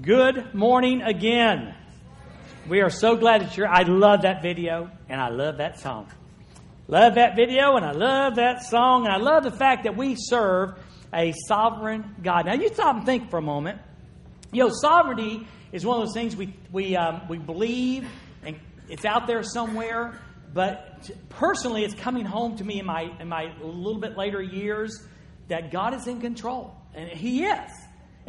Good morning again. We are so glad that you're. I love that video and I love that song. Love that video and I love that song and I love the fact that we serve a sovereign God. Now, you stop and think for a moment. You know, sovereignty is one of those things we we um, we believe and it's out there somewhere. But personally, it's coming home to me in my in my little bit later years that God is in control, and He is.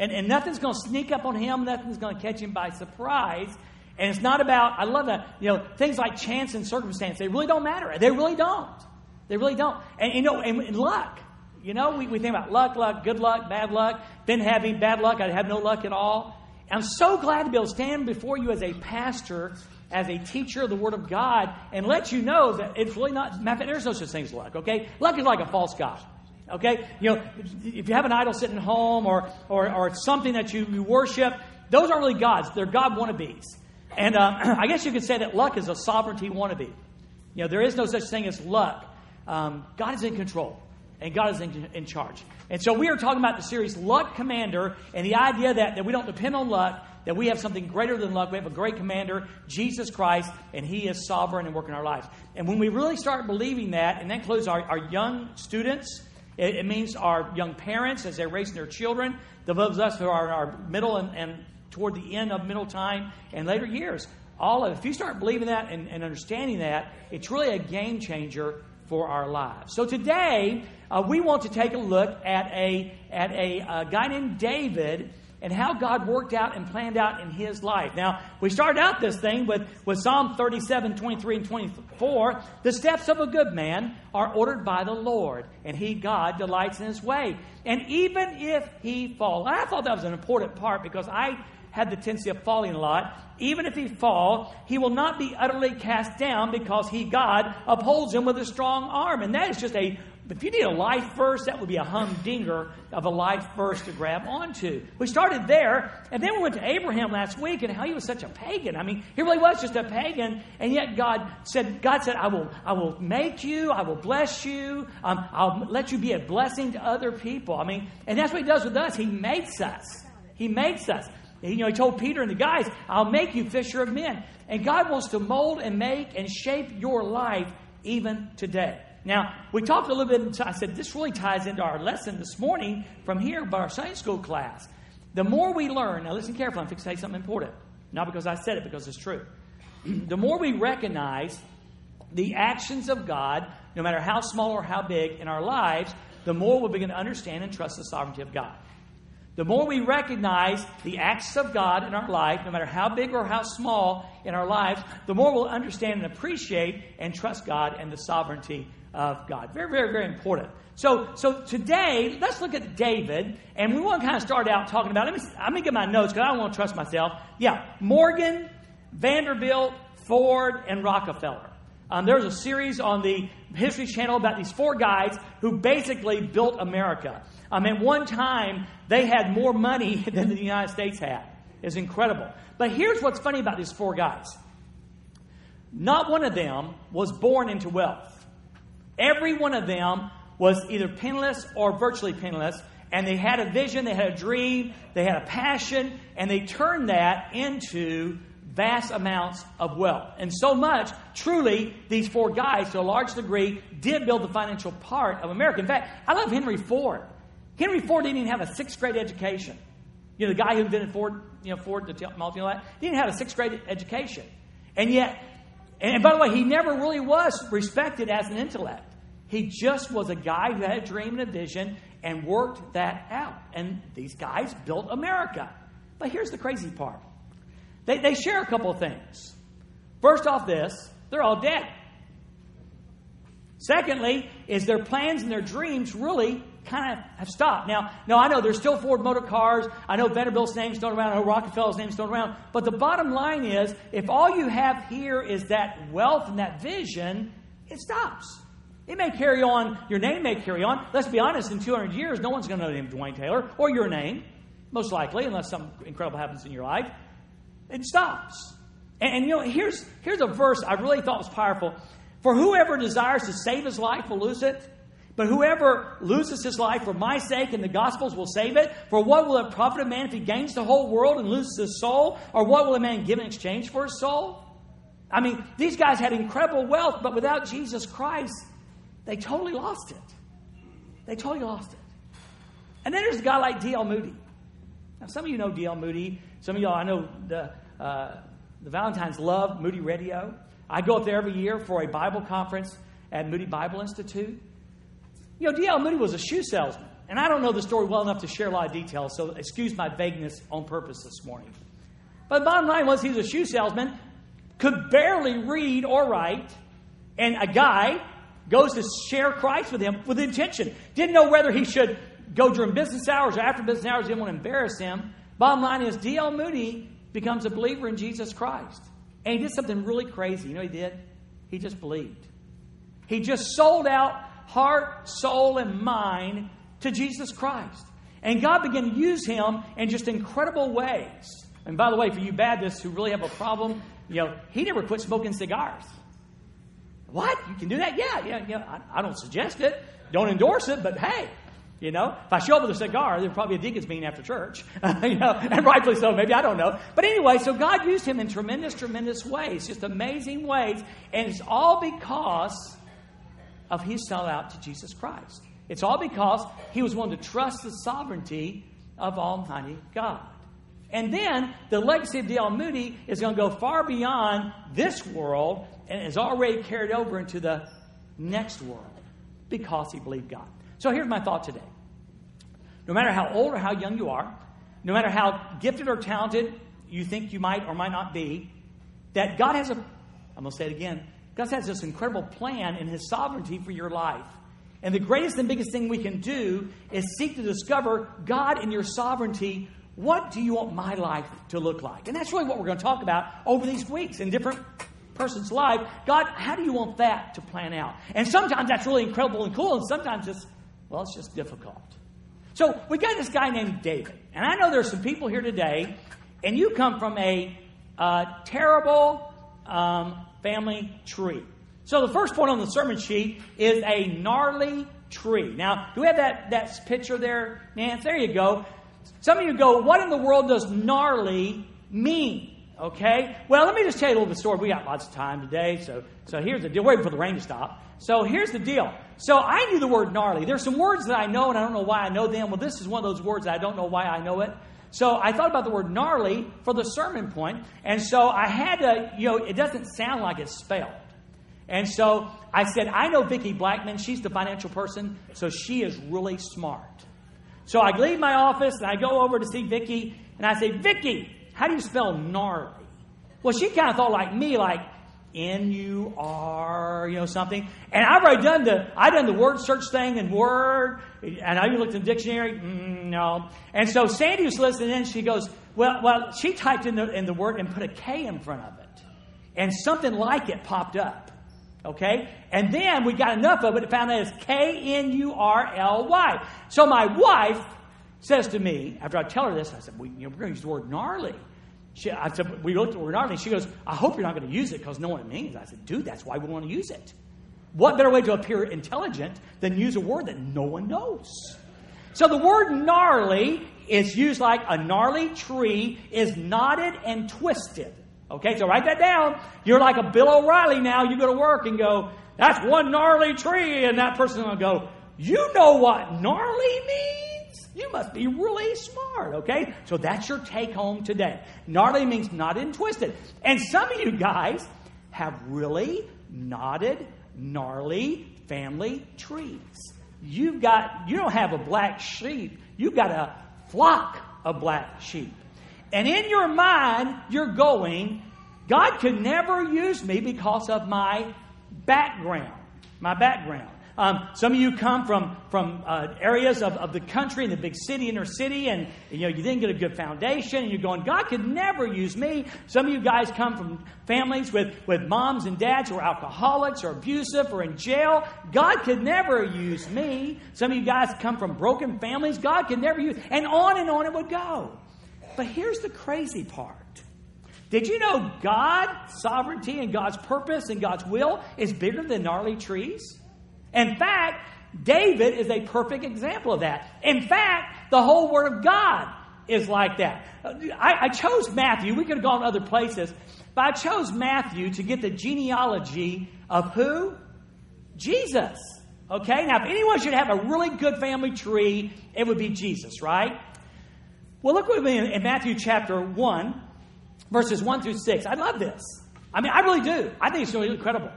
And, and nothing's going to sneak up on him, nothing's going to catch him by surprise. And it's not about, I love that, you know, things like chance and circumstance, they really don't matter. They really don't. They really don't. And, you know, and, and luck. You know, we, we think about luck, luck, good luck, bad luck. Then having bad luck, I'd have no luck at all. I'm so glad to be able to stand before you as a pastor, as a teacher of the Word of God, and let you know that it's really not, there's no such thing as luck, okay? Luck is like a false God. Okay? You know, if you have an idol sitting home or, or, or something that you, you worship, those aren't really gods. They're God wannabes. And uh, I guess you could say that luck is a sovereignty wannabe. You know, there is no such thing as luck. Um, God is in control, and God is in, in charge. And so we are talking about the series Luck Commander and the idea that, that we don't depend on luck, that we have something greater than luck. We have a great commander, Jesus Christ, and He is sovereign and working our lives. And when we really start believing that, and that includes our, our young students, it, it, means our young parents as they're raising their children, those of us who are in our middle and, and toward the end of middle time and later years. All of if you start believing that and, and understanding that, it's really a game changer for our lives. So today, uh, we want to take a look at a at a, a guy named David and how God worked out and planned out in his life. Now, we started out this thing with, with Psalm 37, 23, and 24. The steps of a good man are ordered by the Lord, and he, God, delights in his way. And even if he fall, I thought that was an important part because I had the tendency of falling a lot. Even if he fall, he will not be utterly cast down because he, God, upholds him with a strong arm. And that is just a if you need a life verse, that would be a humdinger of a life verse to grab onto. We started there, and then we went to Abraham last week and how he was such a pagan. I mean, he really was just a pagan, and yet God said, God said, I will, I will make you, I will bless you, um, I'll let you be a blessing to other people. I mean, and that's what he does with us. He makes us. He makes us. You know, he told Peter and the guys, I'll make you fisher of men. And God wants to mold and make and shape your life even today. Now, we talked a little bit, I said this really ties into our lesson this morning from here, but our Sunday school class. The more we learn, now listen carefully, I'm going to say something important. Not because I said it, because it's true. the more we recognize the actions of God, no matter how small or how big in our lives, the more we'll begin to understand and trust the sovereignty of God. The more we recognize the acts of God in our life, no matter how big or how small in our lives, the more we'll understand and appreciate and trust God and the sovereignty of God. Very, very, very important. So, so today, let's look at David, and we want to kind of start out talking about. Let me, let me get my notes because I don't want to trust myself. Yeah, Morgan, Vanderbilt, Ford, and Rockefeller. Um, there's a series on the History Channel about these four guys who basically built America. Um, at one time, they had more money than the United States had. It's incredible. But here's what's funny about these four guys. Not one of them was born into wealth. Every one of them was either penniless or virtually penniless, and they had a vision, they had a dream, they had a passion, and they turned that into vast amounts of wealth. And so much, truly, these four guys, to a large degree, did build the financial part of America. In fact, I love Henry Ford. Henry Ford didn't even have a sixth grade education. You know, the guy who invented Ford, you know, Ford, the multi, that, He didn't have a sixth grade education. And yet, and by the way, he never really was respected as an intellect. He just was a guy who had a dream and a vision and worked that out. And these guys built America. But here's the crazy part they, they share a couple of things. First off, this they're all dead. Secondly, is their plans and their dreams really kind of have stopped. Now, now I know there's still Ford Motor Cars. I know Vanderbilt's name's thrown around. I know Rockefeller's name's thrown around. But the bottom line is, if all you have here is that wealth and that vision, it stops. It may carry on, your name may carry on. Let's be honest, in 200 years, no one's going to know the name Dwayne Taylor or your name, most likely, unless something incredible happens in your life. It stops. And, and you know, here's, here's a verse I really thought was powerful. For whoever desires to save his life will lose it, But whoever loses his life for my sake and the gospel's will save it. For what will it profit a man if he gains the whole world and loses his soul? Or what will a man give in exchange for his soul? I mean, these guys had incredible wealth, but without Jesus Christ, they totally lost it. They totally lost it. And then there's a guy like D.L. Moody. Now, some of you know D.L. Moody. Some of y'all, I know the, uh, the Valentines love Moody Radio. I go up there every year for a Bible conference at Moody Bible Institute. You know, D.L. Moody was a shoe salesman. And I don't know the story well enough to share a lot of details, so excuse my vagueness on purpose this morning. But the bottom line was he was a shoe salesman, could barely read or write, and a guy goes to share Christ with him with intention. Didn't know whether he should go during business hours or after business hours, didn't want to embarrass him. Bottom line is, D.L. Moody becomes a believer in Jesus Christ. And he did something really crazy. You know he did? He just believed. He just sold out heart, soul, and mind to Jesus Christ. And God began to use him in just incredible ways. And by the way, for you Baptists who really have a problem, you know, he never quit smoking cigars. What? You can do that? Yeah, yeah, yeah. I, I don't suggest it. Don't endorse it, but hey, you know, if I show up with a cigar, there's probably a deacon's meeting after church. you know, and rightfully so, maybe, I don't know. But anyway, so God used him in tremendous, tremendous ways, just amazing ways. And it's all because of his sell out to Jesus Christ. It's all because he was willing to trust the sovereignty of Almighty God. And then the legacy of D.L. Moody is going to go far beyond this world and is already carried over into the next world because he believed God. So here's my thought today. No matter how old or how young you are, no matter how gifted or talented you think you might or might not be, that God has a, I'm going to say it again, God has this incredible plan in His sovereignty for your life. And the greatest and biggest thing we can do is seek to discover God in your sovereignty. What do you want my life to look like? And that's really what we're going to talk about over these weeks in different person's life. God, how do you want that to plan out? And sometimes that's really incredible and cool, and sometimes it's, well, it's just difficult. So we got this guy named David. And I know there's some people here today, and you come from a uh, terrible, um, family tree. So the first point on the sermon sheet is a gnarly tree. Now, do we have that, that picture there, Nance? There you go. Some of you go, what in the world does gnarly mean? Okay? Well, let me just tell you a little bit of story. We got lots of time today, so, so here's the deal. Waiting for the rain to stop. So here's the deal. So I knew the word gnarly. There's some words that I know, and I don't know why I know them. Well, this is one of those words that I don't know why I know it. So I thought about the word gnarly for the sermon point, and so I had to, you know, it doesn't sound like it's spelled. And so I said, I know Vicki Blackman. She's the financial person, so she is really smart. So I leave my office and I go over to see Vicki, and I say, Vicki, how do you spell gnarly? Well, she kind of thought like me, like N U R, you know, something. And I've already done the I've done the word search thing in Word, and I even looked in the dictionary. Mm, no. And so Sandy was listening, and she goes, "Well, well." She typed in the in the word and put a K in front of it, and something like it popped up. Okay, and then we got enough of it found that it's K N U R L Y. So my wife says to me after I tell her this, I said, well, you know, "We're going to use the word gnarly." She, I said, we looked at Renardly. She goes, I hope you're not going to use it because what it means. I said, dude, that's why we want to use it. What better way to appear intelligent than use a word that no one knows? So the word gnarly is used like a gnarly tree is knotted and twisted. Okay, so write that down. You're like a Bill O'Reilly now. You go to work and go, that's one gnarly tree. And that person's going to go, you know what gnarly means? You must be really smart, okay? So that's your take home today. Gnarly means knotted and twisted. And some of you guys have really knotted, gnarly family trees. You've got, you don't have a black sheep, you've got a flock of black sheep. And in your mind, you're going, God could never use me because of my background. My background. Um, some of you come from, from uh, areas of, of the country in the big city, inner city, and you know you didn't get a good foundation, and you're going, God could never use me. Some of you guys come from families with, with moms and dads who are alcoholics or abusive or in jail. God could never use me. Some of you guys come from broken families. God could never use, and on and on it would go. But here's the crazy part. Did you know God's sovereignty and God's purpose and God's will is bigger than gnarly trees? In fact, David is a perfect example of that. In fact, the whole Word of God is like that. I, I chose Matthew. We could have gone to other places, but I chose Matthew to get the genealogy of who? Jesus. Okay? Now, if anyone should have a really good family tree, it would be Jesus, right? Well, look with me in Matthew chapter 1, verses 1 through 6. I love this. I mean, I really do. I think it's really incredible.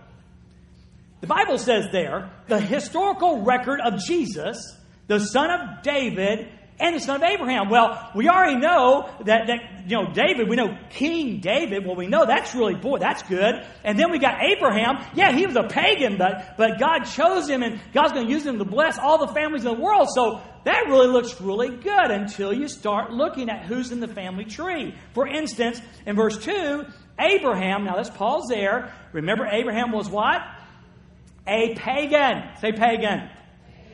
The Bible says there, the historical record of Jesus, the son of David, and the son of Abraham. Well, we already know that, that, you know, David, we know King David. Well, we know that's really, boy, that's good. And then we got Abraham. Yeah, he was a pagan, but, but God chose him and God's going to use him to bless all the families in the world. So that really looks really good until you start looking at who's in the family tree. For instance, in verse 2, Abraham, now let's pause there. Remember, Abraham was what? A pagan. Say pagan.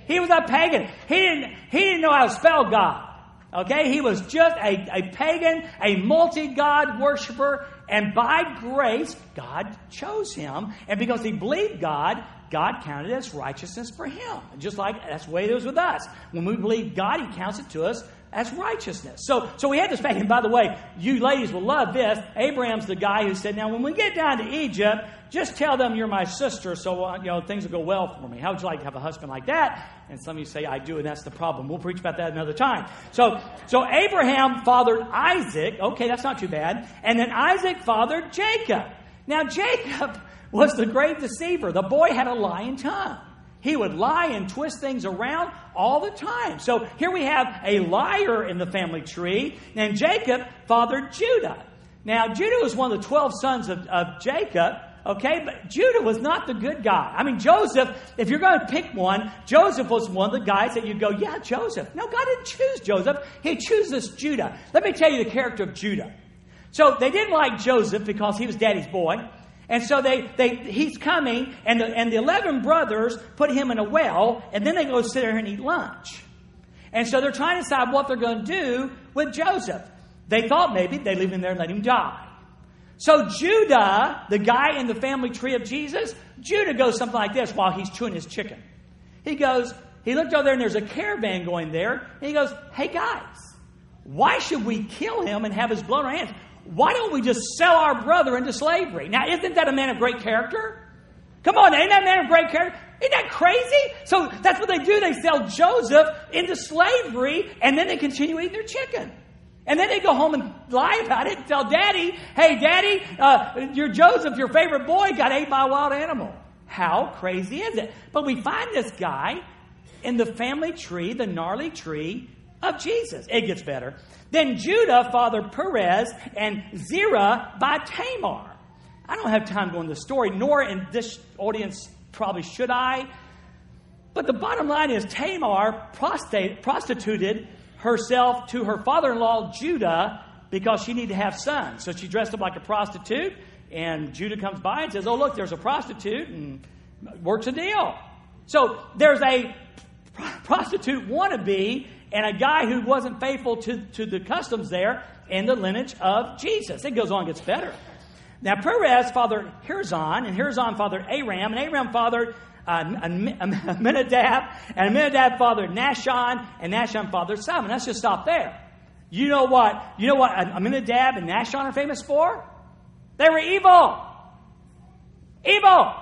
He was a pagan. He didn't, he didn't know how to spell God. Okay? He was just a, a pagan, a multi God worshiper, and by grace, God chose him. And because he believed God, God counted as righteousness for him. Just like that's the way it is with us. When we believe God, he counts it to us as righteousness. So, so we had this faith. And by the way, you ladies will love this. Abraham's the guy who said, Now, when we get down to Egypt, just tell them you're my sister so uh, you know things will go well for me. How would you like to have a husband like that? And some of you say, I do, and that's the problem. We'll preach about that another time. So, so Abraham fathered Isaac. Okay, that's not too bad. And then Isaac fathered Jacob. Now, Jacob was the great deceiver. The boy had a lying tongue. He would lie and twist things around all the time. So here we have a liar in the family tree, and Jacob fathered Judah. Now, Judah was one of the 12 sons of, of Jacob. Okay, but Judah was not the good guy. I mean, Joseph, if you're going to pick one, Joseph was one of the guys that you'd go, yeah, Joseph. No, God didn't choose Joseph. He chooses Judah. Let me tell you the character of Judah. So they didn't like Joseph because he was daddy's boy. And so they, they, he's coming, and the, and the 11 brothers put him in a well, and then they go sit there and eat lunch. And so they're trying to decide what they're going to do with Joseph. They thought maybe they'd leave him there and let him die. So Judah, the guy in the family tree of Jesus, Judah goes something like this while he's chewing his chicken. He goes, he looked over there and there's a caravan going there, and he goes, Hey guys, why should we kill him and have his blood on our hands? Why don't we just sell our brother into slavery? Now, isn't that a man of great character? Come on, ain't that man of great character? Isn't that crazy? So that's what they do. They sell Joseph into slavery, and then they continue eating their chicken. And then they go home and lie about it and tell daddy, hey, daddy, uh, your Joseph, your favorite boy, got ate by a wild animal. How crazy is it? But we find this guy in the family tree, the gnarly tree of Jesus. It gets better. Then Judah fathered Perez and Zerah by Tamar. I don't have time going to the story, nor in this audience probably should I. But the bottom line is Tamar prostituted herself to her father in law Judah because she needed to have sons. So she dressed up like a prostitute, and Judah comes by and says, Oh, look, there's a prostitute, and works a deal. So there's a prostitute wannabe and a guy who wasn't faithful to, to the customs there in the lineage of Jesus. It goes on, gets better. Now, Perez fathered Hezron, and Hezron fathered Aram, and Aram fathered uh, Amminadab, and Amminadab fathered Nahshon, and Nahshon fathered Salmon. Let's just stop there. You know what? You know what Amminadab and Nahshon are famous for? They were evil. Evil.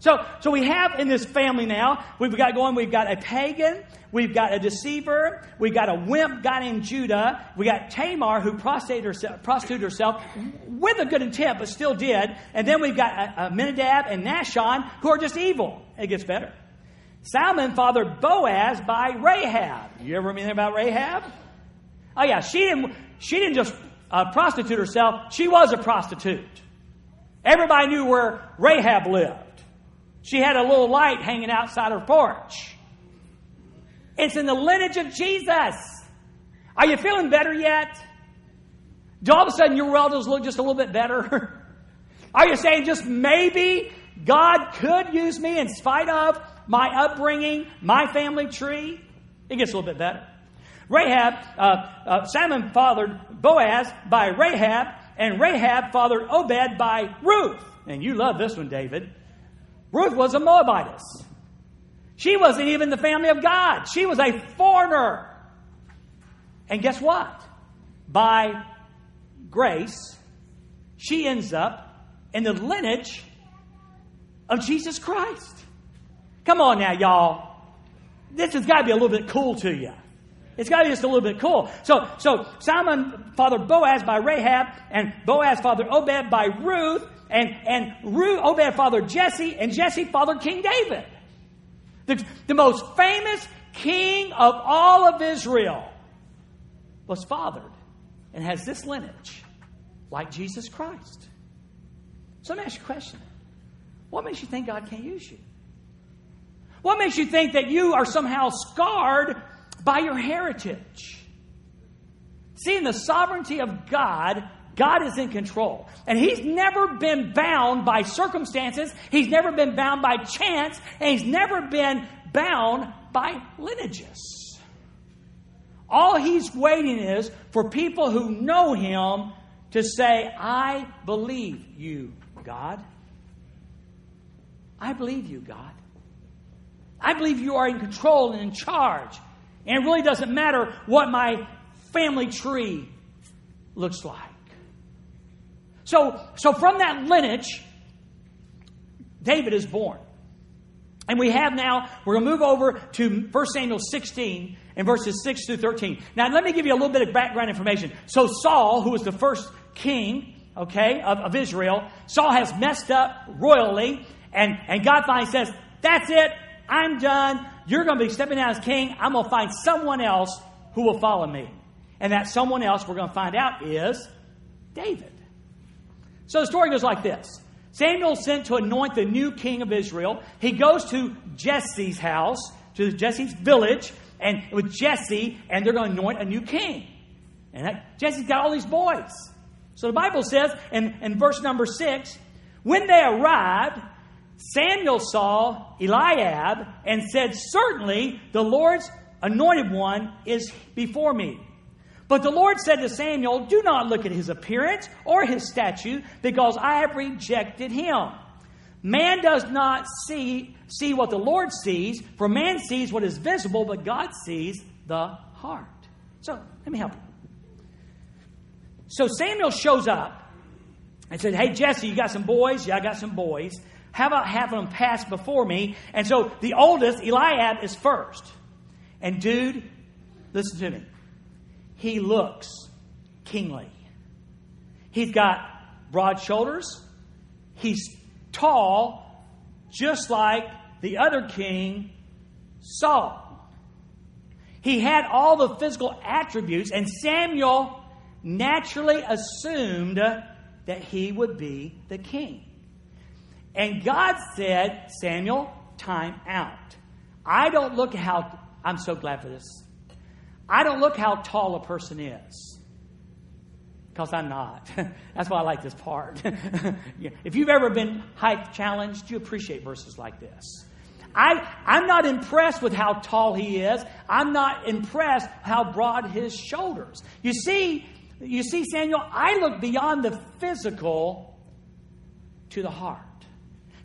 So, so we have in this family now, we've got going, we've got a pagan, we've got a deceiver, we've got a wimp guy named Judah, we got Tamar who prostituted herself, prostituted herself with a good intent, but still did, and then we've got a, a and Nahshon who are just evil. It gets better. Salmon fathered Boaz by Rahab. You ever anything about Rahab? Oh yeah, she didn't, she didn't just uh, prostitute herself, she was a prostitute. Everybody knew where Rahab lived. She had a little light hanging outside her porch. It's in the lineage of Jesus. Are you feeling better yet? Do all of a sudden your relatives look just a little bit better? Are you saying just maybe God could use me in spite of my upbringing, my family tree? It gets a little bit better. Rahab, uh, uh, Salmon fathered Boaz by Rahab, and Rahab fathered Obed by Ruth. And you love this one, David. Ruth was a Moabitess. She wasn't even the family of God. She was a foreigner. And guess what? By grace, she ends up in the lineage of Jesus Christ. Come on now, y'all. This has got to be a little bit cool to you. It's got to be just a little bit cool. So, so Simon fathered Boaz by Rahab, and Boaz fathered Obed by Ruth, and, and Ruth, Obed fathered Jesse, and Jesse fathered King David. The, the most famous king of all of Israel was fathered and has this lineage, like Jesus Christ. So let me ask you a question. What makes you think God can't use you? What makes you think that you are somehow scarred by your heritage? Seeing the sovereignty of God, God is in control. And He's never been bound by circumstances, He's never been bound by chance, and He's never been bound by lineages. All He's waiting is for people who know Him to say, I believe you, God. I believe you, God. I believe you are in control and in charge. And it really doesn't matter what my family tree looks like. So, so from that lineage, David is born. And we have now, we're going to move over to 1 Samuel 16 and verses 6 through 13. Now, let me give you a little bit of background information. So, Saul, who was the first king, okay, of, of Israel, Saul has messed up royally, and, and God finally says, That's it, I'm done. You're going to be stepping down as king. I'm going to find someone else who will follow me. And that someone else we're going to find out is David. So the story goes like this Samuel sent to anoint the new king of Israel. He goes to Jesse's house, to Jesse's village, and with Jesse, and they're going to anoint a new king. And that, Jesse's got all these boys. So the Bible says in, in verse number six, when they arrived, Samuel saw Eliab and said, Certainly the Lord's anointed one is before me. But the Lord said to Samuel, Do not look at his appearance or his statue, because I have rejected him. Man does not see, see what the Lord sees, for man sees what is visible, but God sees the heart. So, let me help you. So Samuel shows up and said, Hey, Jesse, you got some boys? Yeah, I got some boys. How about having them pass before me? And so the oldest, Eliab, is first. And dude, listen to me. He looks kingly. He's got broad shoulders. He's tall, just like the other king, Saul. He had all the physical attributes, and Samuel naturally assumed that he would be the king. And God said, Samuel, time out. I don't look how, I'm so glad for this. I don't look how tall a person is. Because I'm not. That's why I like this part. if you've ever been height challenged, you appreciate verses like this. I, I'm not impressed with how tall he is. I'm not impressed how broad his shoulders. You see, you see, Samuel, I look beyond the physical to the heart.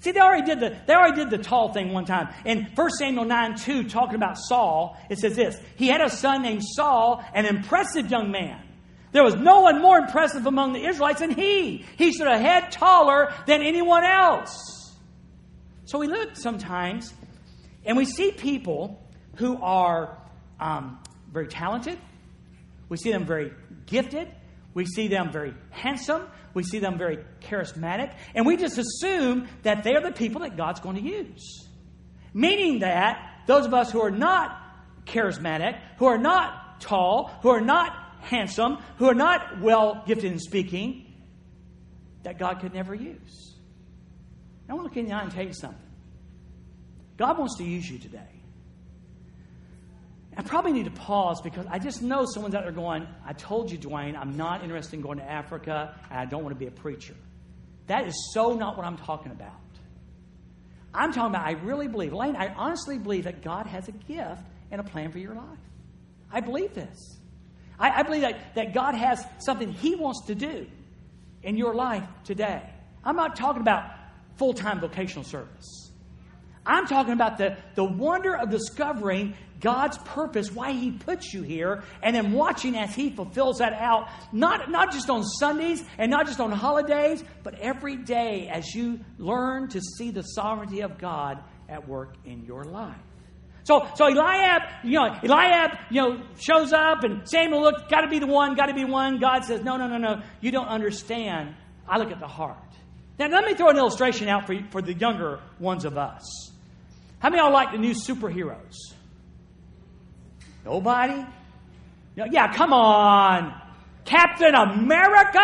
See, they already did the, they already did the tall thing one time. In 1 Samuel 9 2, talking about Saul, it says this He had a son named Saul, an impressive young man. There was no one more impressive among the Israelites than he. He stood a head taller than anyone else. So we look sometimes and we see people who are um, very talented, we see them very gifted, we see them very handsome, we see them very charismatic, and we just assume that they're the people that God's going to use. Meaning that those of us who are not charismatic, who are not tall, who are not handsome, who are not well gifted in speaking, that God could never use. I want to look in the eye and tell you something. God wants to use you today. I probably need to pause because I just know someone's out there going, I told you, Dwayne, I'm not interested in going to Africa and I don't want to be a preacher. That is so not what I'm talking about. I'm talking about, I really believe, Lane, I honestly believe that God has a gift and a plan for your life. I believe this. I, I believe that, that God has something He wants to do in your life today. I'm not talking about full time vocational service. I'm talking about the, the wonder of discovering God's purpose, why He puts you here, and then watching as He fulfills that out, not, not just on Sundays and not just on holidays, but every day as you learn to see the sovereignty of God at work in your life. So, so Eliab, you know, Eliab, you know, shows up and Samuel looks, got to be the one, got to be one. God says, no, no, no, no, you don't understand. I look at the heart. Now, let me throw an illustration out for, for the younger ones of us. How many of y'all like the new superheroes? Nobody? Yeah, come on. Captain America?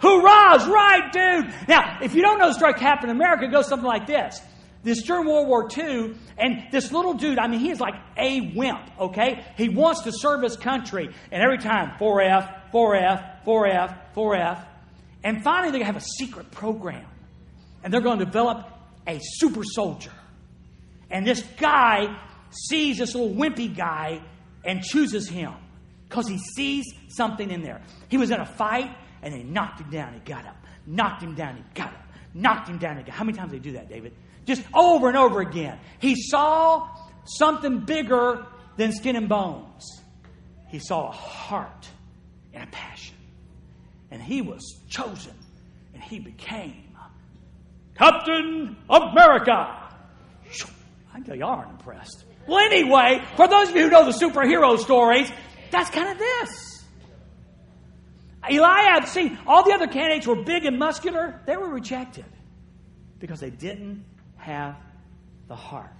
Hoorah's right, dude. Now, if you don't know the story Captain America, it goes something like this. This during World War II, and this little dude, I mean, he is like a wimp, okay? He wants to serve his country. And every time, 4F, 4F, 4F, 4F. And finally, they have a secret program. And they're going to develop a super soldier. And this guy sees this little wimpy guy and chooses him because he sees something in there. He was in a fight and they knocked him down. He got up. Knocked him down. He got up. Knocked him down. He got How many times do they do that, David? Just over and over again. He saw something bigger than skin and bones. He saw a heart and a passion. And he was chosen. And he became Captain America. I tell y'all aren't impressed. Well, anyway, for those of you who know the superhero stories, that's kind of this. Eliab, see, all the other candidates were big and muscular. They were rejected because they didn't have the heart.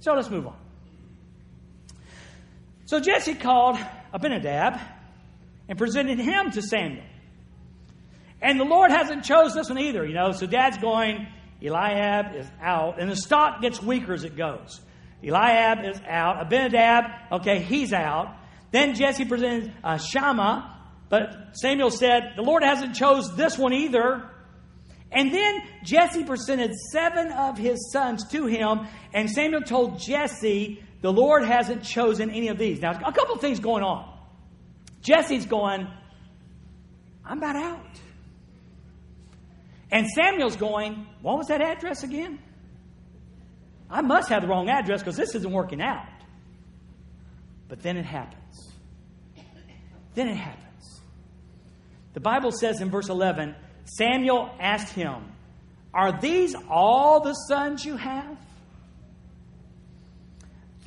So let's move on. So Jesse called Abinadab and presented him to Samuel. And the Lord hasn't chose this one either, you know. So dad's going, Eliab is out, and the stock gets weaker as it goes. Eliab is out. Abinadab, okay, he's out. Then Jesse presented uh, Shammah, but Samuel said, The Lord hasn't chose this one either. And then Jesse presented seven of his sons to him, and Samuel told Jesse, The Lord hasn't chosen any of these. Now, a couple things going on. Jesse's going, I'm about out. And Samuel's going, What was that address again? I must have the wrong address because this isn't working out. But then it happens. Then it happens. The Bible says in verse 11 Samuel asked him, Are these all the sons you have?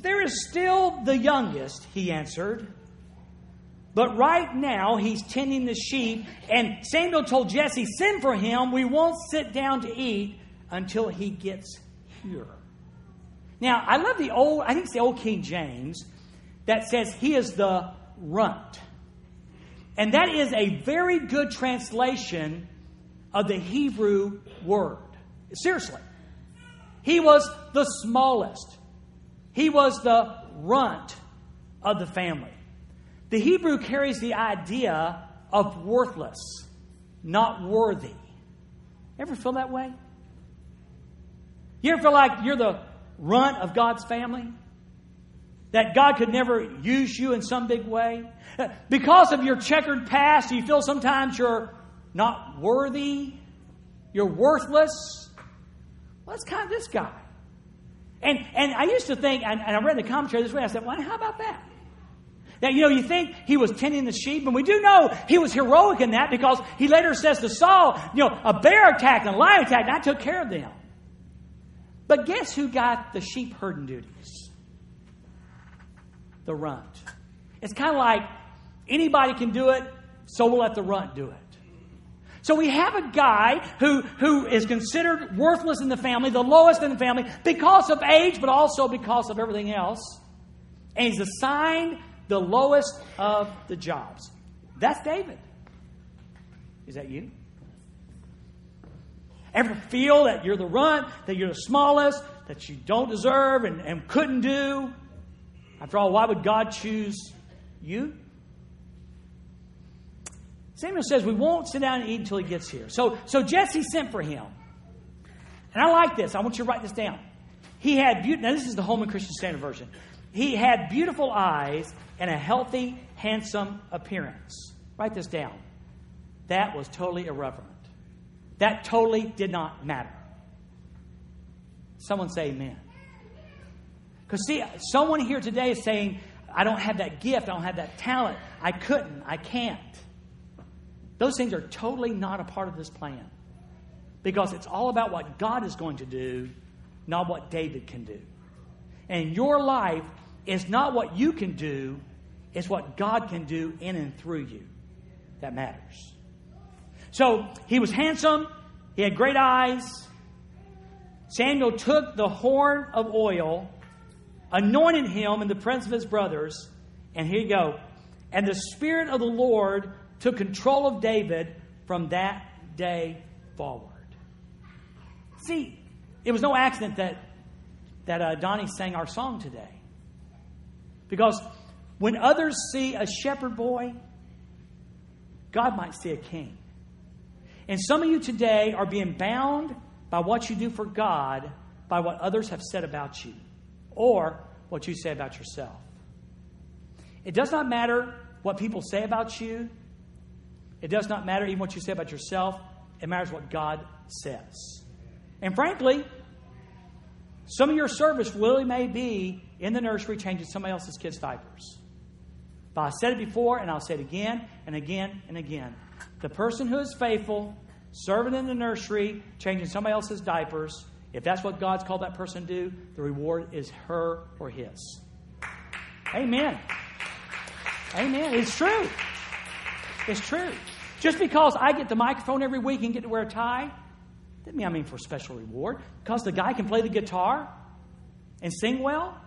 There is still the youngest, he answered. But right now, he's tending the sheep, and Samuel told Jesse, Send for him. We won't sit down to eat until he gets here. Now, I love the old, I think it's the old King James that says he is the runt. And that is a very good translation of the Hebrew word. Seriously. He was the smallest, he was the runt of the family. The Hebrew carries the idea of worthless, not worthy. Ever feel that way? You ever feel like you're the runt of God's family? That God could never use you in some big way? Because of your checkered past, you feel sometimes you're not worthy, you're worthless. Well, that's kind of this guy. And, and I used to think, and, and I read the commentary this way, I said, well, how about that? Now, you know, you think he was tending the sheep, and we do know he was heroic in that because he later says to Saul, you know, a bear attacked and a lion attacked, and I took care of them. But guess who got the sheep herding duties? The runt. It's kind of like anybody can do it, so we'll let the runt do it. So we have a guy who, who is considered worthless in the family, the lowest in the family, because of age, but also because of everything else. And he's assigned the lowest of the jobs. That's David. Is that you? Ever feel that you're the runt, that you're the smallest, that you don't deserve and, and couldn't do? After all, why would God choose you? Samuel says, We won't sit down and eat until he gets here. So, so Jesse sent for him. And I like this. I want you to write this down. He had beauty. Now, this is the Holman Christian Standard Version. He had beautiful eyes and a healthy, handsome appearance. Write this down. That was totally irrelevant. That totally did not matter. Someone say amen. Because, see, someone here today is saying, I don't have that gift, I don't have that talent, I couldn't, I can't. Those things are totally not a part of this plan. Because it's all about what God is going to do, not what David can do. And your life is not what you can do, it's what God can do in and through you that matters. So he was handsome, he had great eyes. Samuel took the horn of oil, anointed him in the presence of his brothers, and here you go. And the Spirit of the Lord took control of David from that day forward. See, it was no accident that, that uh, Donnie sang our song today. Because when others see a shepherd boy, God might see a king. And some of you today are being bound by what you do for God by what others have said about you or what you say about yourself. It does not matter what people say about you. It does not matter even what you say about yourself. It matters what God says. And frankly, some of your service really may be in the nursery changing somebody else's kids' diapers. But I said it before, and I'll say it again and again and again. The person who is faithful, serving in the nursery, changing somebody else's diapers, if that's what God's called that person to do, the reward is her or his. Amen. Amen. It's true. It's true. Just because I get the microphone every week and get to wear a tie, doesn't mean I mean for special reward. Because the guy can play the guitar and sing well,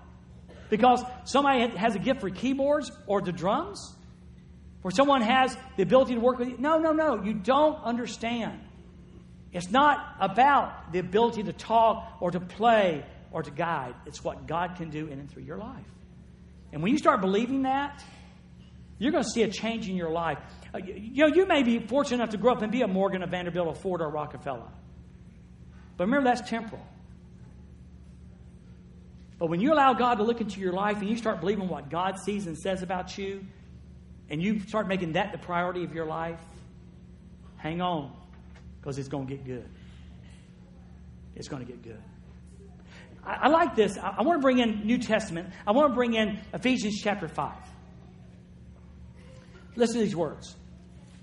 because somebody has a gift for keyboards or the drums, or someone has the ability to work with you. No, no, no. You don't understand. It's not about the ability to talk or to play or to guide. It's what God can do in and through your life. And when you start believing that, you're going to see a change in your life. Uh, you know, you may be fortunate enough to grow up and be a Morgan, a Vanderbilt, a Ford, or a Rockefeller. But remember, that's temporal. But when you allow God to look into your life and you start believing what God sees and says about you, and you start making that the priority of your life, hang on, because it's going to get good. It's going to get good. I, I like this. I, I want to bring in New Testament. I want to bring in Ephesians chapter 5. Listen to these words.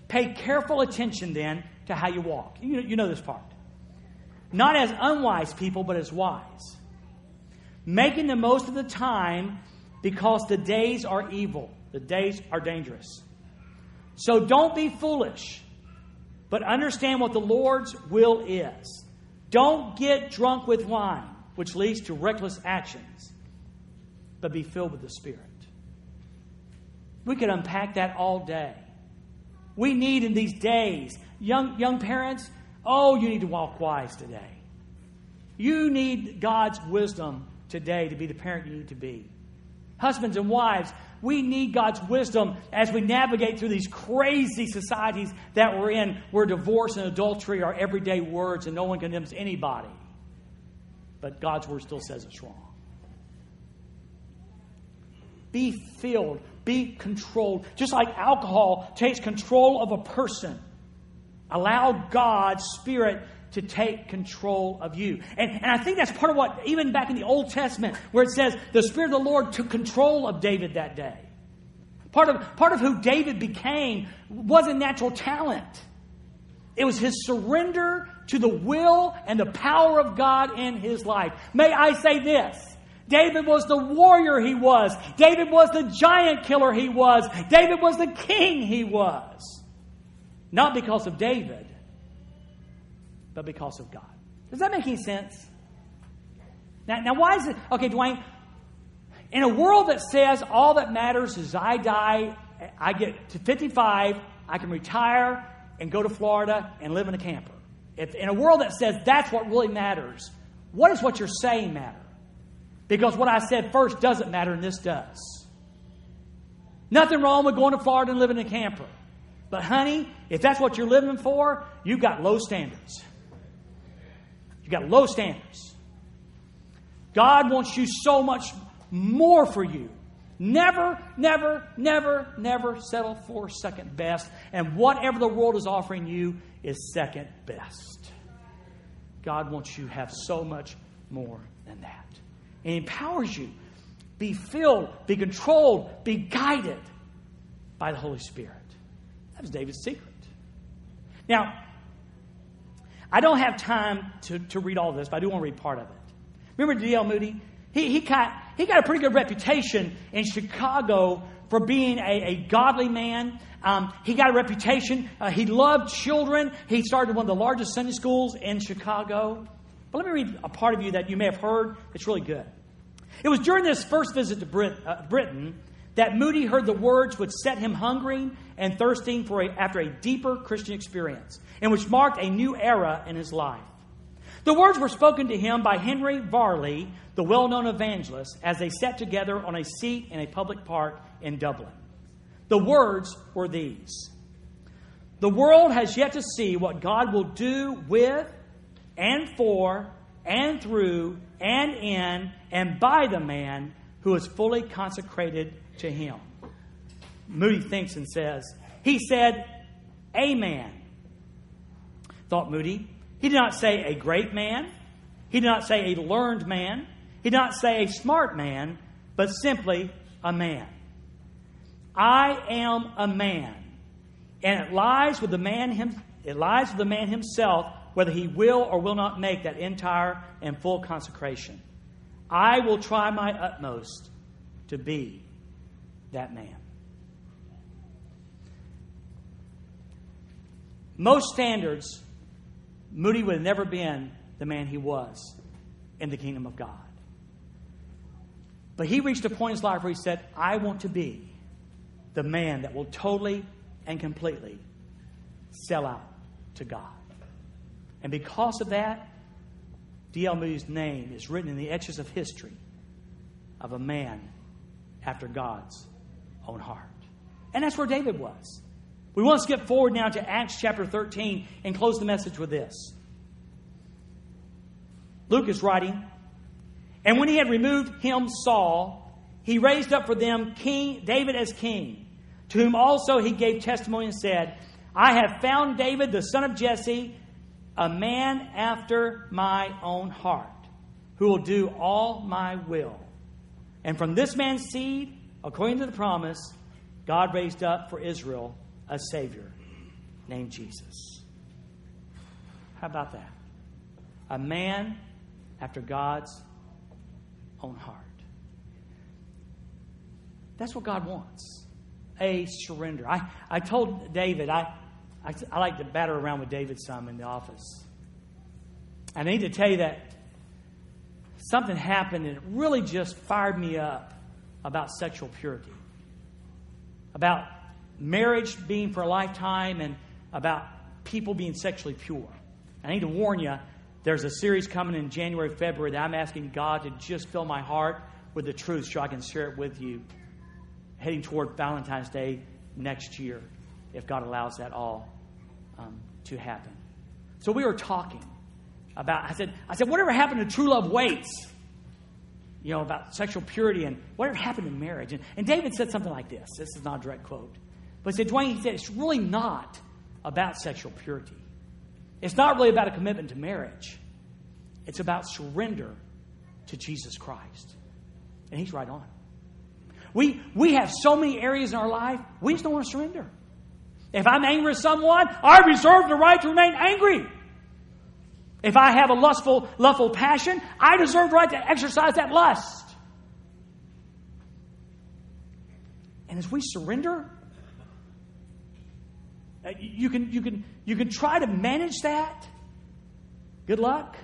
Pay careful attention then to how you walk. You, you know this part. Not as unwise people, but as wise making the most of the time because the days are evil. The days are dangerous. So don't be foolish, but understand what the Lord's will is. Don't get drunk with wine, which leads to reckless actions, but be filled with the Spirit. We could unpack that all day. We need in these days, young, young parents, oh, you need to walk wise today. You need God's wisdom today to be the parent you need to be. Husbands and wives, we need God's wisdom as we navigate through these crazy societies that we're in, where divorce and adultery are everyday words and no one condemns anybody. But God's word still says it's wrong. Be filled, be controlled. Just like alcohol takes control of a person, allow God's Spirit to take control of you. And, and I think that's part of what, even back in the Old Testament, where it says the Spirit of the Lord took control of David that day. Part of, part of who David became wasn't natural talent. It was his surrender to the will and the power of God in his life. May I say this? David was the warrior he was. David was the giant killer he was. David was the king he was. Not because of David, but because of God. Does that make any sense? Now, now why is it? Okay, Dwayne, in a world that says all that matters is I die, I get to 55, I can retire and go to Florida and live in a camper. If, in a world that says that's what really matters, what is what you're saying matter? Because what I said first doesn't matter and this does. Nothing wrong with going to Florida and living in a camper. But, honey, if that's what you're living for, you've got low standards. You've got low standards. God wants you so much more for you. Never, never, never, never settle for second best. And whatever the world is offering you is second best. God wants you to have so much more than that. And He empowers you. Be filled, be controlled, be guided by the Holy Spirit. That was David's secret. Now, I don't have time to, to read all this, but I do want to read part of it. Remember D.L. Moody? He, he, got, he got a pretty good reputation in Chicago for being a, a godly man. Um, he got a reputation. Uh, he loved children. He started one of the largest Sunday schools in Chicago. But let me read a part of you that you may have heard. It's really good. It was during this first visit to Brit, uh, Britain that Moody heard the words which set him hungering and thirsting for a, after a deeper Christian experience, and which marked a new era in his life. The words were spoken to him by Henry Varley, the well known evangelist, as they sat together on a seat in a public park in Dublin. The words were these The world has yet to see what God will do with and for and through and in and by the man who is fully consecrated to him. Moody thinks and says, He said, A man. Thought Moody. He did not say a great man. He did not say a learned man. He did not say a smart man, but simply a man. I am a man. And it lies with the man him, it lies with the man himself whether he will or will not make that entire and full consecration. I will try my utmost to be that man. Most standards, Moody would have never been the man he was in the kingdom of God. But he reached a point in his life where he said, I want to be the man that will totally and completely sell out to God. And because of that, D.L. Moody's name is written in the etches of history of a man after God's own heart. And that's where David was. We want to skip forward now to Acts chapter 13 and close the message with this. Luke is writing, And when he had removed him, Saul, he raised up for them King David as king, to whom also he gave testimony and said, I have found David, the son of Jesse, a man after my own heart, who will do all my will. And from this man's seed, according to the promise, God raised up for Israel a Savior named Jesus. How about that? A man after God's own heart. That's what God wants a surrender. I, I told David, I, I, I like to batter around with David some in the office. I need to tell you that something happened and it really just fired me up about sexual purity, about marriage being for a lifetime, and about people being sexually pure. I need to warn you there's a series coming in January, February that I'm asking God to just fill my heart with the truth so I can share it with you heading toward Valentine's Day next year, if God allows that all um, to happen. So we were talking about, I said, I said, whatever happened to true love waits? You know, about sexual purity and whatever happened to marriage. And, and David said something like this. This is not a direct quote. But said, Dwayne, he said, it's really not about sexual purity. It's not really about a commitment to marriage. It's about surrender to Jesus Christ. And he's right on. We, we have so many areas in our life, we just don't want to surrender. If I'm angry with someone, I reserve the right to remain angry. If I have a lustful, lustful passion, I deserve the right to exercise that lust. And as we surrender, uh, you can, you can, you can try to manage that. Good luck.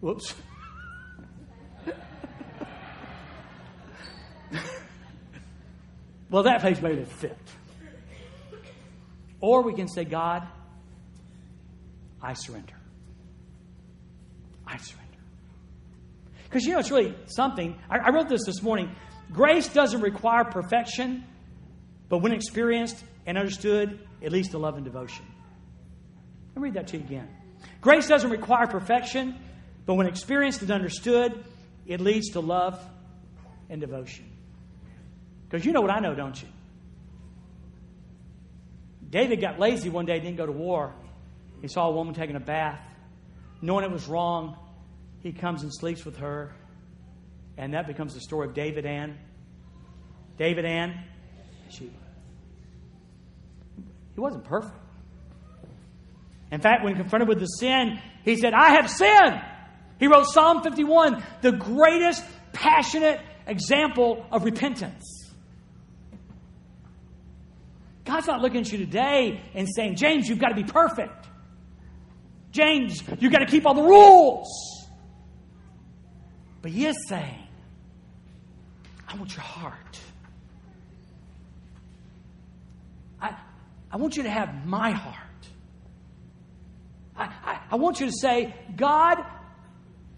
Whoops. well, that face made it fit. Or we can say, God, I surrender. I surrender. Because you know, it's really something. I, I wrote this this morning. Grace doesn't require perfection, but when experienced and understood, at least to love and devotion. Let me read that to you again. Grace doesn't require perfection, but when experienced and understood, it leads to love and devotion. Because you know what I know, don't you? David got lazy one day, didn't go to war. He saw a woman taking a bath. Knowing it was wrong, he comes and sleeps with her. And that becomes the story of David and David and She, he wasn't perfect. In fact, when confronted with the sin, he said, I have sinned. He wrote Psalm 51, the greatest passionate example of repentance. God's not looking at you today and saying, James, you've got to be perfect. James, you've got to keep all the rules. But he is saying, I want your heart. I, I want you to have my heart. I, I, I want you to say, God,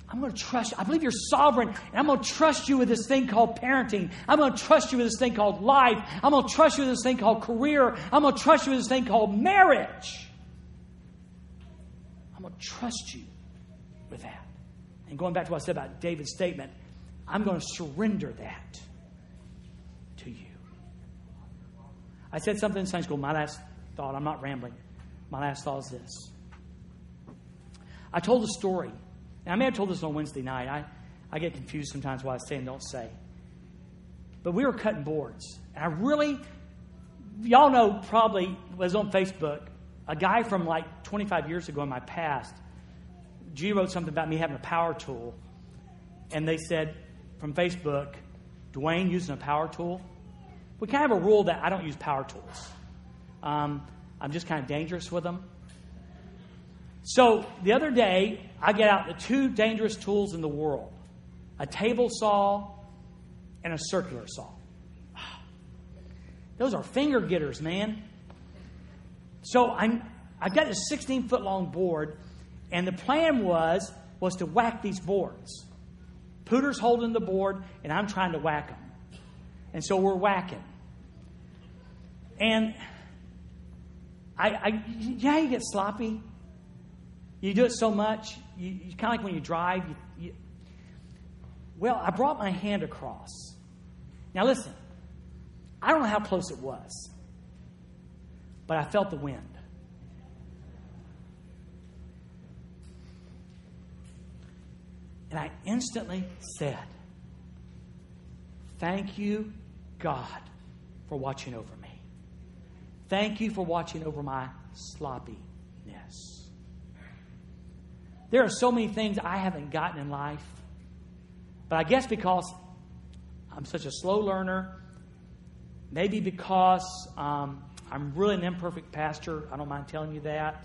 I'm going to trust you. I believe you're sovereign, and I'm going to trust you with this thing called parenting. I'm going to trust you with this thing called life. I'm going to trust you with this thing called career. I'm going to trust you with this thing called marriage. I'm going to trust you with that. And going back to what I said about David's statement, I'm going to surrender that to you. I said something in Sunday school. My last thought, I'm not rambling. My last thought is this. I told a story and I may have told this on Wednesday night. I, I get confused sometimes what I say and don't say. But we were cutting boards. And I really, y'all know probably, was on Facebook, a guy from like 25 years ago in my past. G wrote something about me having a power tool. And they said from Facebook, Dwayne using a power tool. We kind of have a rule that I don't use power tools. Um, I'm just kind of dangerous with them. So the other day, I get out the two dangerous tools in the world a table saw and a circular saw. Those are finger getters, man. So I'm, I've got this 16 foot long board, and the plan was was to whack these boards. Pooter's holding the board, and I'm trying to whack them. And so we're whacking. And I, I yeah, you get sloppy. You do it so much, you, you kind of like when you drive. You, you, well, I brought my hand across. Now, listen, I don't know how close it was, but I felt the wind. And I instantly said, Thank you, God, for watching over me. Thank you for watching over my sloppiness. There are so many things I haven't gotten in life. But I guess because I'm such a slow learner, maybe because um, I'm really an imperfect pastor, I don't mind telling you that.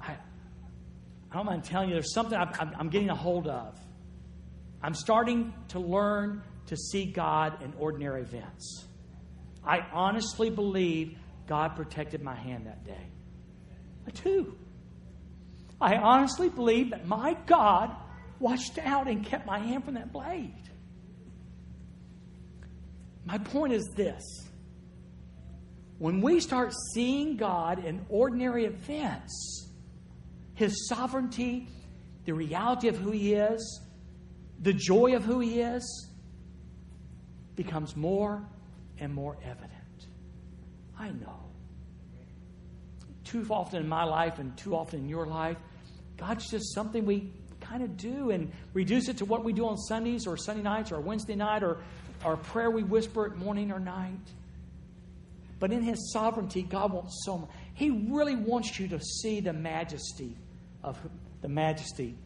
I, I don't mind telling you there's something I'm, I'm getting a hold of. I'm starting to learn to see God in ordinary events. I honestly believe God protected my hand that day. I do. I honestly believe that my God watched out and kept my hand from that blade. My point is this when we start seeing God in ordinary events, His sovereignty, the reality of who He is, the joy of who He is, becomes more and more evident. I know. Too often in my life and too often in your life, God's just something we kind of do and reduce it to what we do on Sundays or Sunday nights or Wednesday night or our prayer we whisper at morning or night. But in His sovereignty, God wants so much. He really wants you to see the majesty of the majesty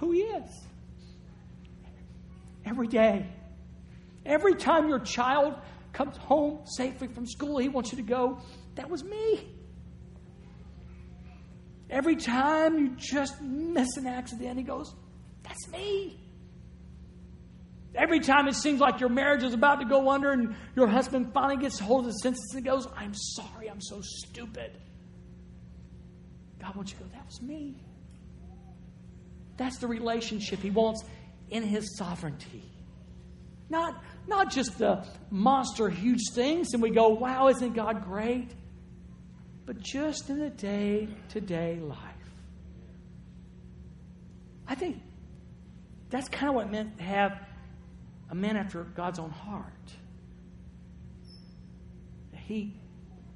who He is. Every day. Every time your child comes home safely from school, He wants you to go, That was me. Every time you just miss an accident, he goes, That's me. Every time it seems like your marriage is about to go under and your husband finally gets hold of the senses and goes, I'm sorry, I'm so stupid. God wants you to go, That was me. That's the relationship he wants in his sovereignty. Not, not just the monster huge things, and we go, Wow, isn't God great? but just in the day to day life. I think that's kind of what it meant to have a man after God's own heart. He,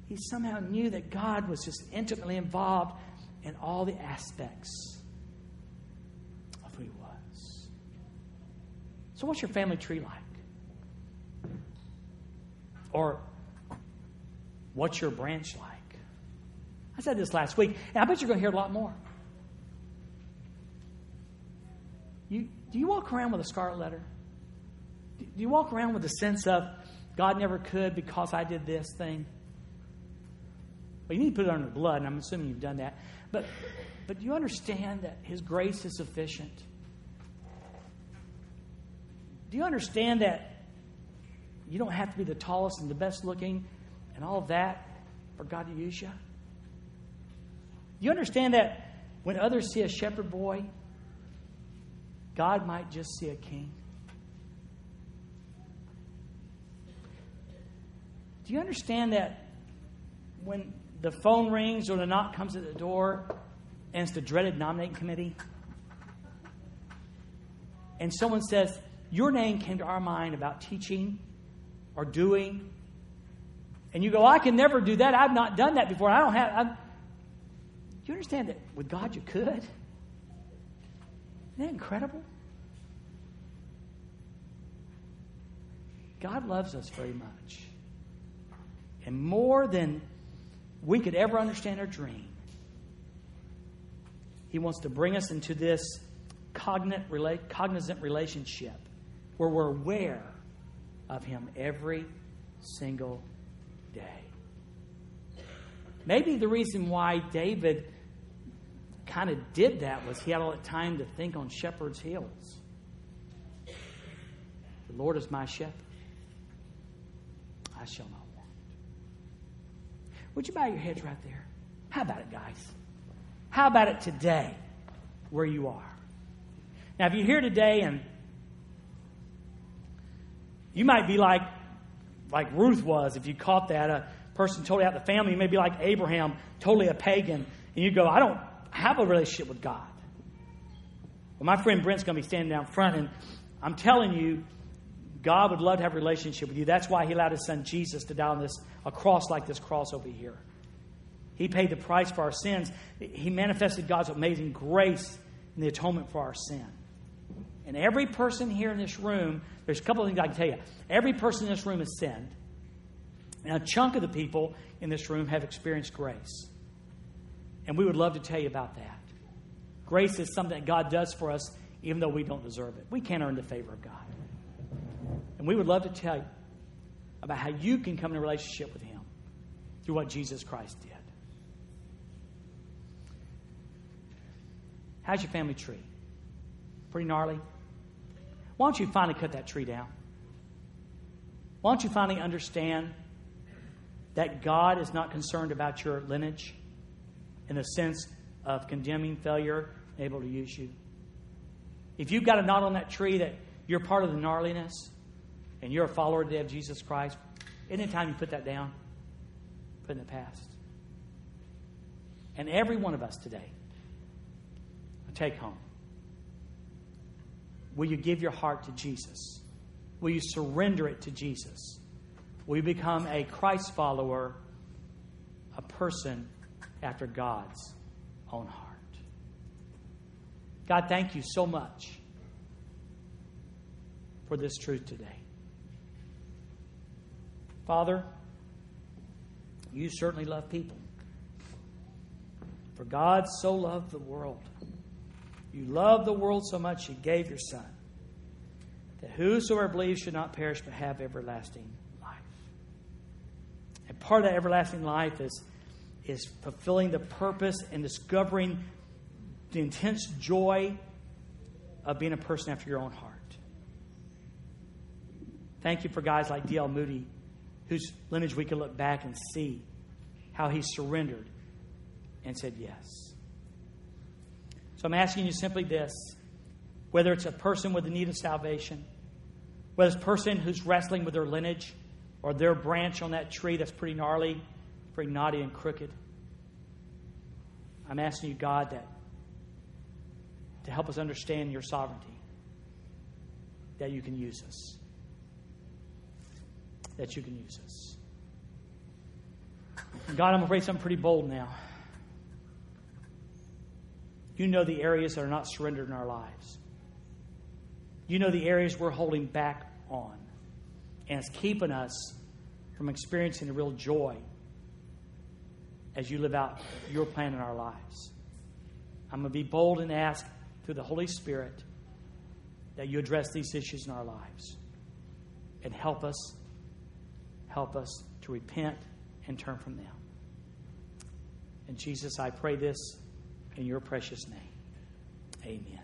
he somehow knew that God was just intimately involved in all the aspects of who he was. So, what's your family tree like? Or what's your branch like? I said this last week, and I bet you're going to hear a lot more. You, do you walk around with a scarlet letter? Do you walk around with a sense of God never could because I did this thing? Well, you need to put it under blood, and I'm assuming you've done that. But, but do you understand that His grace is sufficient? Do you understand that you don't have to be the tallest and the best looking and all of that for God to use you? Do you understand that when others see a shepherd boy, God might just see a king? Do you understand that when the phone rings or the knock comes at the door and it's the dreaded nominating committee, and someone says, Your name came to our mind about teaching or doing, and you go, I can never do that. I've not done that before. I don't have. I'm, do you understand that with God you could? Isn't that incredible? God loves us very much. And more than we could ever understand or dream, He wants to bring us into this cognizant relationship where we're aware of Him every single day. Maybe the reason why David kind of did that was he had all the time to think on Shepherd's Hills. The Lord is my shepherd. I shall not want. Would you bow your heads right there? How about it, guys? How about it today, where you are? Now, if you're here today and you might be like, like Ruth was, if you caught that, a person totally out the family, you may be like Abraham, totally a pagan, and you go, I don't have a relationship with God. Well, my friend Brent's going to be standing down front, and I'm telling you, God would love to have a relationship with you. That's why He allowed His Son Jesus to die on this a cross like this cross over here. He paid the price for our sins. He manifested God's amazing grace in the atonement for our sin. And every person here in this room, there's a couple of things I can tell you. Every person in this room has sinned. And a chunk of the people in this room have experienced grace. And we would love to tell you about that. Grace is something that God does for us even though we don't deserve it. We can't earn the favor of God. And we would love to tell you about how you can come in a relationship with Him through what Jesus Christ did. How's your family tree? Pretty gnarly? Why don't you finally cut that tree down? Why don't you finally understand that God is not concerned about your lineage in the sense of condemning failure, able to use you? If you've got a knot on that tree that you're part of the gnarliness and you're a follower today of Jesus Christ, anytime you put that down, put in the past. And every one of us today, take home. Will you give your heart to Jesus? Will you surrender it to Jesus? Will you become a Christ follower, a person after God's own heart? God, thank you so much for this truth today. Father, you certainly love people. For God so loved the world. You loved the world so much, you gave your Son, that whosoever believes should not perish but have everlasting life. And part of that everlasting life is, is fulfilling the purpose and discovering the intense joy of being a person after your own heart. Thank you for guys like D.L. Moody, whose lineage we can look back and see how he surrendered and said yes. So I'm asking you simply this whether it's a person with a need of salvation, whether it's a person who's wrestling with their lineage or their branch on that tree that's pretty gnarly, pretty knotty and crooked. I'm asking you, God, that to help us understand your sovereignty, that you can use us. That you can use us. God, I'm afraid something pretty bold now. You know the areas that are not surrendered in our lives. You know the areas we're holding back on. And it's keeping us from experiencing the real joy as you live out your plan in our lives. I'm going to be bold and ask through the Holy Spirit that you address these issues in our lives and help us help us to repent and turn from them. And Jesus, I pray this in your precious name. Amen.